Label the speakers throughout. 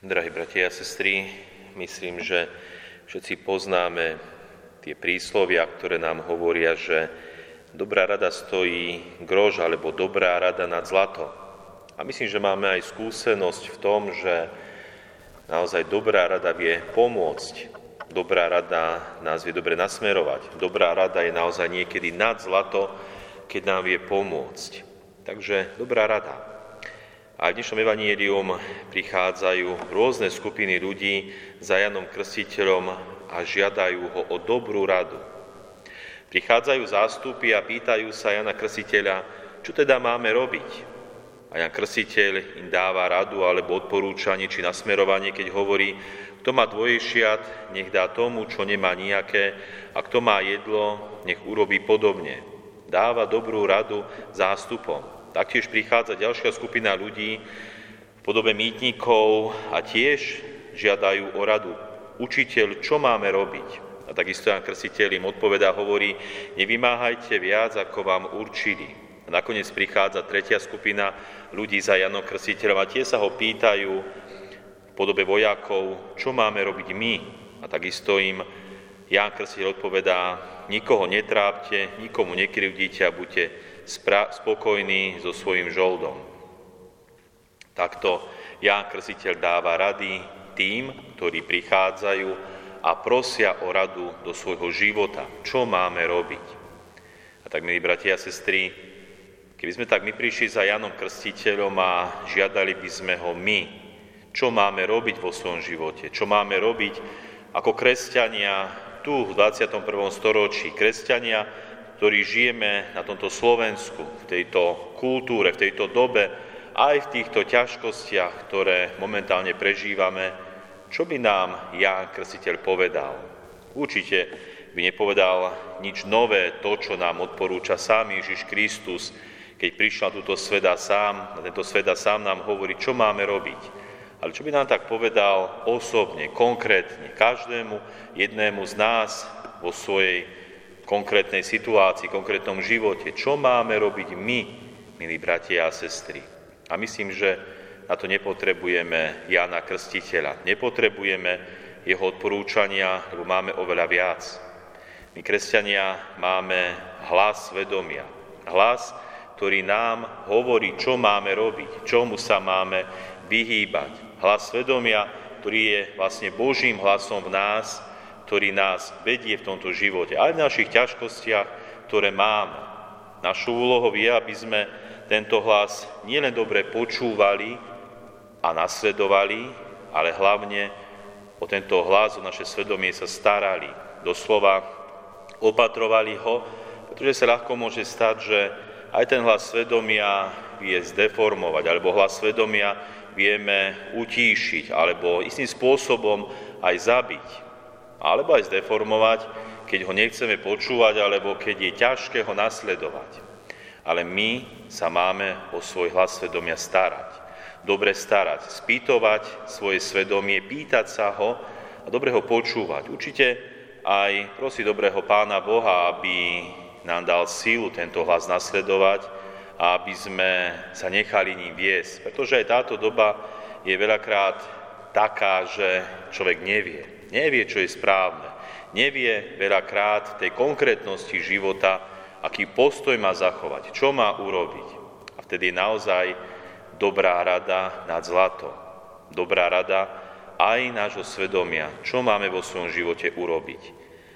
Speaker 1: Drahí bratia a sestry, myslím, že všetci poznáme tie príslovia, ktoré nám hovoria, že dobrá rada stojí grož alebo dobrá rada nad zlato. A myslím, že máme aj skúsenosť v tom, že naozaj dobrá rada vie pomôcť. Dobrá rada nás vie dobre nasmerovať. Dobrá rada je naozaj niekedy nad zlato, keď nám vie pomôcť. Takže dobrá rada. A v dnešnom evanílium prichádzajú rôzne skupiny ľudí za Janom Krstiteľom a žiadajú ho o dobrú radu. Prichádzajú zástupy a pýtajú sa Jana Krstiteľa, čo teda máme robiť. A Jan Krstiteľ im dáva radu alebo odporúčanie či nasmerovanie, keď hovorí, kto má dvojšiat, nech dá tomu, čo nemá nejaké, a kto má jedlo, nech urobí podobne. Dáva dobrú radu zástupom. Taktiež prichádza ďalšia skupina ľudí v podobe mýtnikov a tiež žiadajú o radu. Učiteľ, čo máme robiť? A takisto Jan Krstiteľ im odpovedá, hovorí, nevymáhajte viac, ako vám určili. A nakoniec prichádza tretia skupina ľudí za Janom Krstiteľom a tie sa ho pýtajú v podobe vojakov, čo máme robiť my. A takisto im Jan Krstiteľ odpovedá, nikoho netrápte, nikomu nekrivdíte a buďte spokojný so svojim žoldom. Takto Ján Krsiteľ dáva rady tým, ktorí prichádzajú a prosia o radu do svojho života, čo máme robiť. A tak, milí bratia a sestry, keby sme tak my prišli za Janom Krstiteľom a žiadali by sme ho my, čo máme robiť vo svojom živote, čo máme robiť ako kresťania tu v 21. storočí, kresťania, ktorí žijeme na tomto Slovensku, v tejto kultúre, v tejto dobe, aj v týchto ťažkostiach, ktoré momentálne prežívame, čo by nám Ján Krstiteľ povedal? Určite by nepovedal nič nové, to, čo nám odporúča sám Ježiš Kristus, keď prišiel na túto sveda sám, na tento sveda sám nám hovorí, čo máme robiť. Ale čo by nám tak povedal osobne, konkrétne, každému jednému z nás vo svojej konkrétnej situácii, konkrétnom živote. Čo máme robiť my, milí bratia a sestry? A myslím, že na to nepotrebujeme Jana Krstiteľa. Nepotrebujeme jeho odporúčania, lebo máme oveľa viac. My, kresťania, máme hlas svedomia. Hlas, ktorý nám hovorí, čo máme robiť, čomu sa máme vyhýbať. Hlas svedomia, ktorý je vlastne Božím hlasom v nás, ktorý nás vedie v tomto živote, aj v našich ťažkostiach, ktoré máme. Našou úlohou je, aby sme tento hlas nielen dobre počúvali a nasledovali, ale hlavne o tento hlas, o naše svedomie sa starali. Doslova opatrovali ho, pretože sa ľahko môže stať, že aj ten hlas svedomia vie zdeformovať, alebo hlas svedomia vieme utíšiť, alebo istým spôsobom aj zabiť alebo aj zdeformovať, keď ho nechceme počúvať, alebo keď je ťažké ho nasledovať. Ale my sa máme o svoj hlas svedomia starať. Dobre starať, spýtovať svoje svedomie, pýtať sa ho a dobre ho počúvať. Určite aj prosiť dobrého Pána Boha, aby nám dal sílu tento hlas nasledovať a aby sme sa nechali ním viesť. Pretože aj táto doba je veľakrát taká, že človek nevie nevie, čo je správne, nevie veľakrát tej konkrétnosti života, aký postoj má zachovať, čo má urobiť. A vtedy je naozaj dobrá rada nad zlato. Dobrá rada aj nášho svedomia, čo máme vo svojom živote urobiť.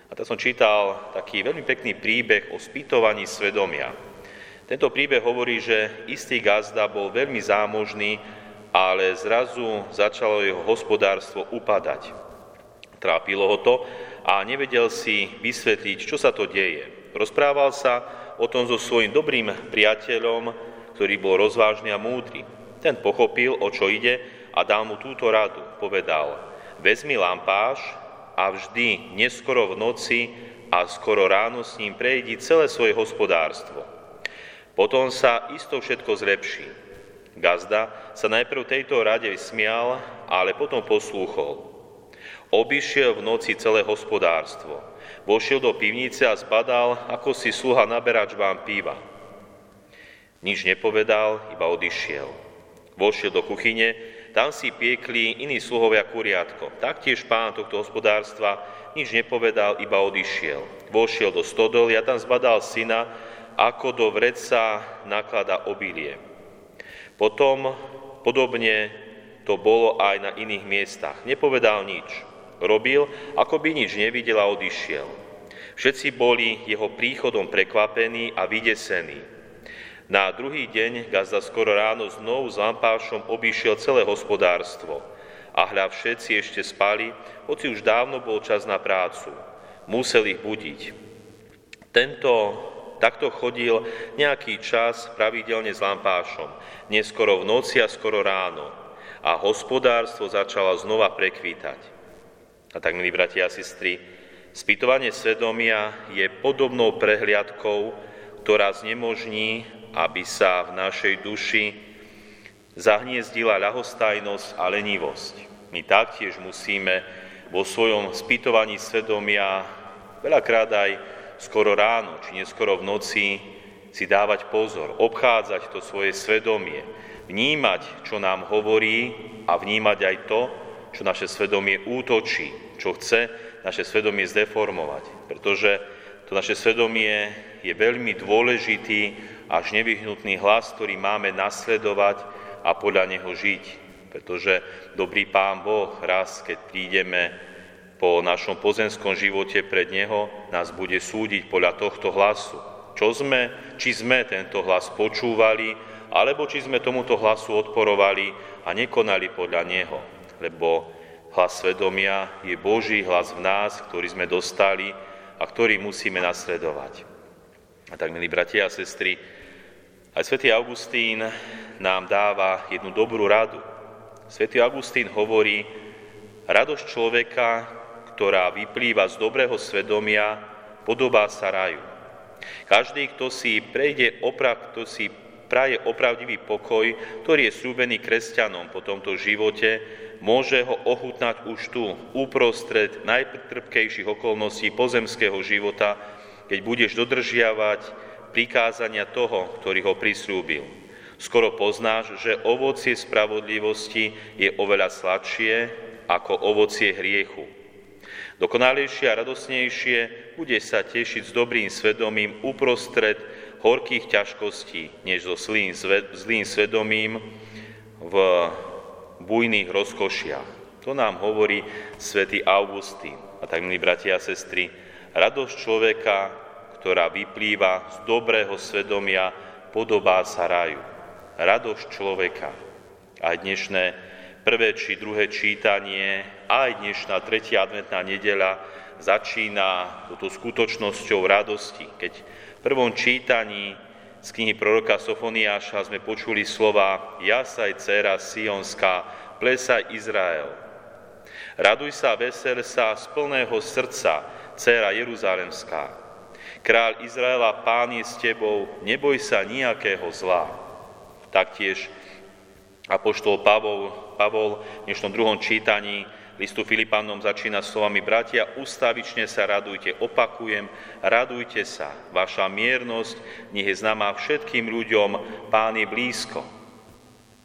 Speaker 1: A tak som čítal taký veľmi pekný príbeh o spýtovaní svedomia. Tento príbeh hovorí, že istý gazda bol veľmi zámožný, ale zrazu začalo jeho hospodárstvo upadať. Trápilo ho to a nevedel si vysvetliť, čo sa to deje. Rozprával sa o tom so svojím dobrým priateľom, ktorý bol rozvážny a múdry. Ten pochopil, o čo ide a dal mu túto radu. Povedal, vezmi lampáš a vždy neskoro v noci a skoro ráno s ním prejdi celé svoje hospodárstvo. Potom sa isto všetko zlepší. Gazda sa najprv tejto rade smial, ale potom poslúchol. Obišiel v noci celé hospodárstvo. Vošiel do pivnice a zbadal, ako si sluha naberač vám píva. Nič nepovedal, iba odišiel. Vošiel do kuchyne, tam si piekli iní sluhovia kuriatko. Taktiež pán tohto hospodárstva nič nepovedal, iba odišiel. Vošiel do stodoly a tam zbadal syna, ako do vreca naklada obilie. Potom podobne to bolo aj na iných miestach. Nepovedal nič. Robil, ako by nič nevidel a odišiel. Všetci boli jeho príchodom prekvapení a vydesení. Na druhý deň, gazda skoro ráno, znovu s lampášom obišiel celé hospodárstvo. A hľa všetci ešte spali, hoci už dávno bol čas na prácu. Musel ich budiť. Tento takto chodil nejaký čas pravidelne s lampášom, neskoro v noci a skoro ráno. A hospodárstvo začalo znova prekvítať. A tak, milí bratia a sestry, Spýtovanie svedomia je podobnou prehliadkou, ktorá znemožní, aby sa v našej duši zahniezdila ľahostajnosť a lenivosť. My taktiež musíme vo svojom spýtovaní svedomia veľakrát aj skoro ráno, či neskoro v noci si dávať pozor, obchádzať to svoje svedomie, vnímať, čo nám hovorí a vnímať aj to, čo naše svedomie útočí, čo chce naše svedomie zdeformovať, pretože to naše svedomie je veľmi dôležitý až nevyhnutný hlas, ktorý máme nasledovať a podľa neho žiť. Pretože dobrý Pán Boh raz, keď prídeme po našom pozemskom živote pred Neho, nás bude súdiť podľa tohto hlasu. Čo sme, či sme tento hlas počúvali, alebo či sme tomuto hlasu odporovali a nekonali podľa Neho. Lebo Hlas svedomia je Boží hlas v nás, ktorý sme dostali a ktorý musíme nasledovať. A tak, milí bratia a sestry, aj svätý Augustín nám dáva jednu dobrú radu. Svetý Augustín hovorí, radosť človeka, ktorá vyplýva z dobrého svedomia, podobá sa raju. Každý, kto si prejde oprav, kto si praje opravdivý pokoj, ktorý je slúbený kresťanom po tomto živote, môže ho ochutnať už tu, uprostred najtrpkejších okolností pozemského života, keď budeš dodržiavať prikázania toho, ktorý ho prislúbil. Skoro poznáš, že ovocie spravodlivosti je oveľa sladšie ako ovocie hriechu. Dokonalejšie a radosnejšie bude sa tešiť s dobrým svedomím uprostred horkých ťažkostí, než so zlým svedomím v bujných rozkošiach. To nám hovorí svätý Augustín. A tak, milí bratia a sestry, radosť človeka, ktorá vyplýva z dobrého svedomia, podobá sa raju. Radosť človeka. Aj dnešné prvé či druhé čítanie, aj dnešná tretia adventná nedeľa začína toto skutočnosťou radosti. Keď v prvom čítaní z knihy proroka Sofoniáša sme počuli slova Jasaj, dcera Sionská, plesaj Izrael. Raduj sa, vesel sa z plného srdca, dcera Jeruzalemská. Kráľ Izraela, pán je s tebou, neboj sa nejakého zla. Taktiež Apoštol Pavol, Pavol v dnešnom druhom čítaní Listu Filipanom začína slovami Bratia, ustavične sa radujte, opakujem, radujte sa. Vaša miernosť nech je známa všetkým ľuďom, Pán je blízko.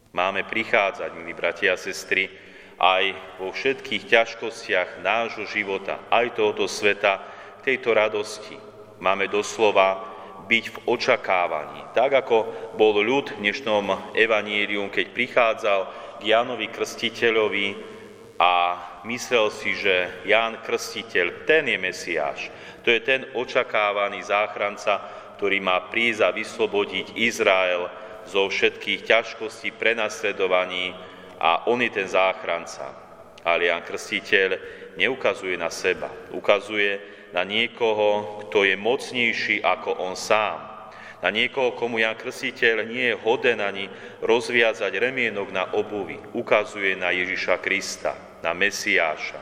Speaker 1: Máme prichádzať, milí bratia a sestry, aj vo všetkých ťažkostiach nášho života, aj tohoto sveta, k tejto radosti. Máme doslova byť v očakávaní. Tak ako bol ľud v dnešnom evanírium, keď prichádzal k Jánovi Krstiteľovi, a myslel si, že Ján Krstiteľ, ten je Mesiáš. To je ten očakávaný záchranca, ktorý má prísť a vyslobodiť Izrael zo všetkých ťažkostí, prenasledovaní a on je ten záchranca. Ale Ján Krstiteľ neukazuje na seba, ukazuje na niekoho, kto je mocnejší ako on sám. Na niekoho, komu Jan Krstiteľ nie je hoden ani rozviazať remienok na obuvi. Ukazuje na Ježiša Krista na Mesiáša.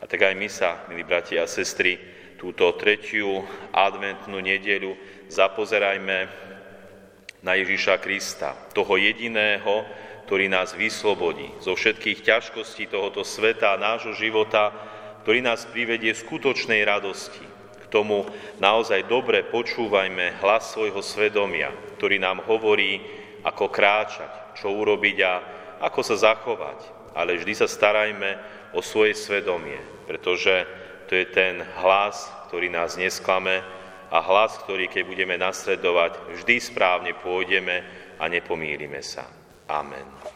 Speaker 1: A tak aj my sa, milí bratia a sestry, túto tretiu adventnú nedeľu zapozerajme na Ježiša Krista, toho jediného, ktorý nás vyslobodí zo všetkých ťažkostí tohoto sveta nášho života, ktorý nás privedie skutočnej radosti. K tomu naozaj dobre počúvajme hlas svojho svedomia, ktorý nám hovorí, ako kráčať, čo urobiť a ako sa zachovať, ale vždy sa starajme o svoje svedomie, pretože to je ten hlas, ktorý nás nesklame a hlas, ktorý keď budeme nasledovať, vždy správne pôjdeme a nepomýlime sa. Amen.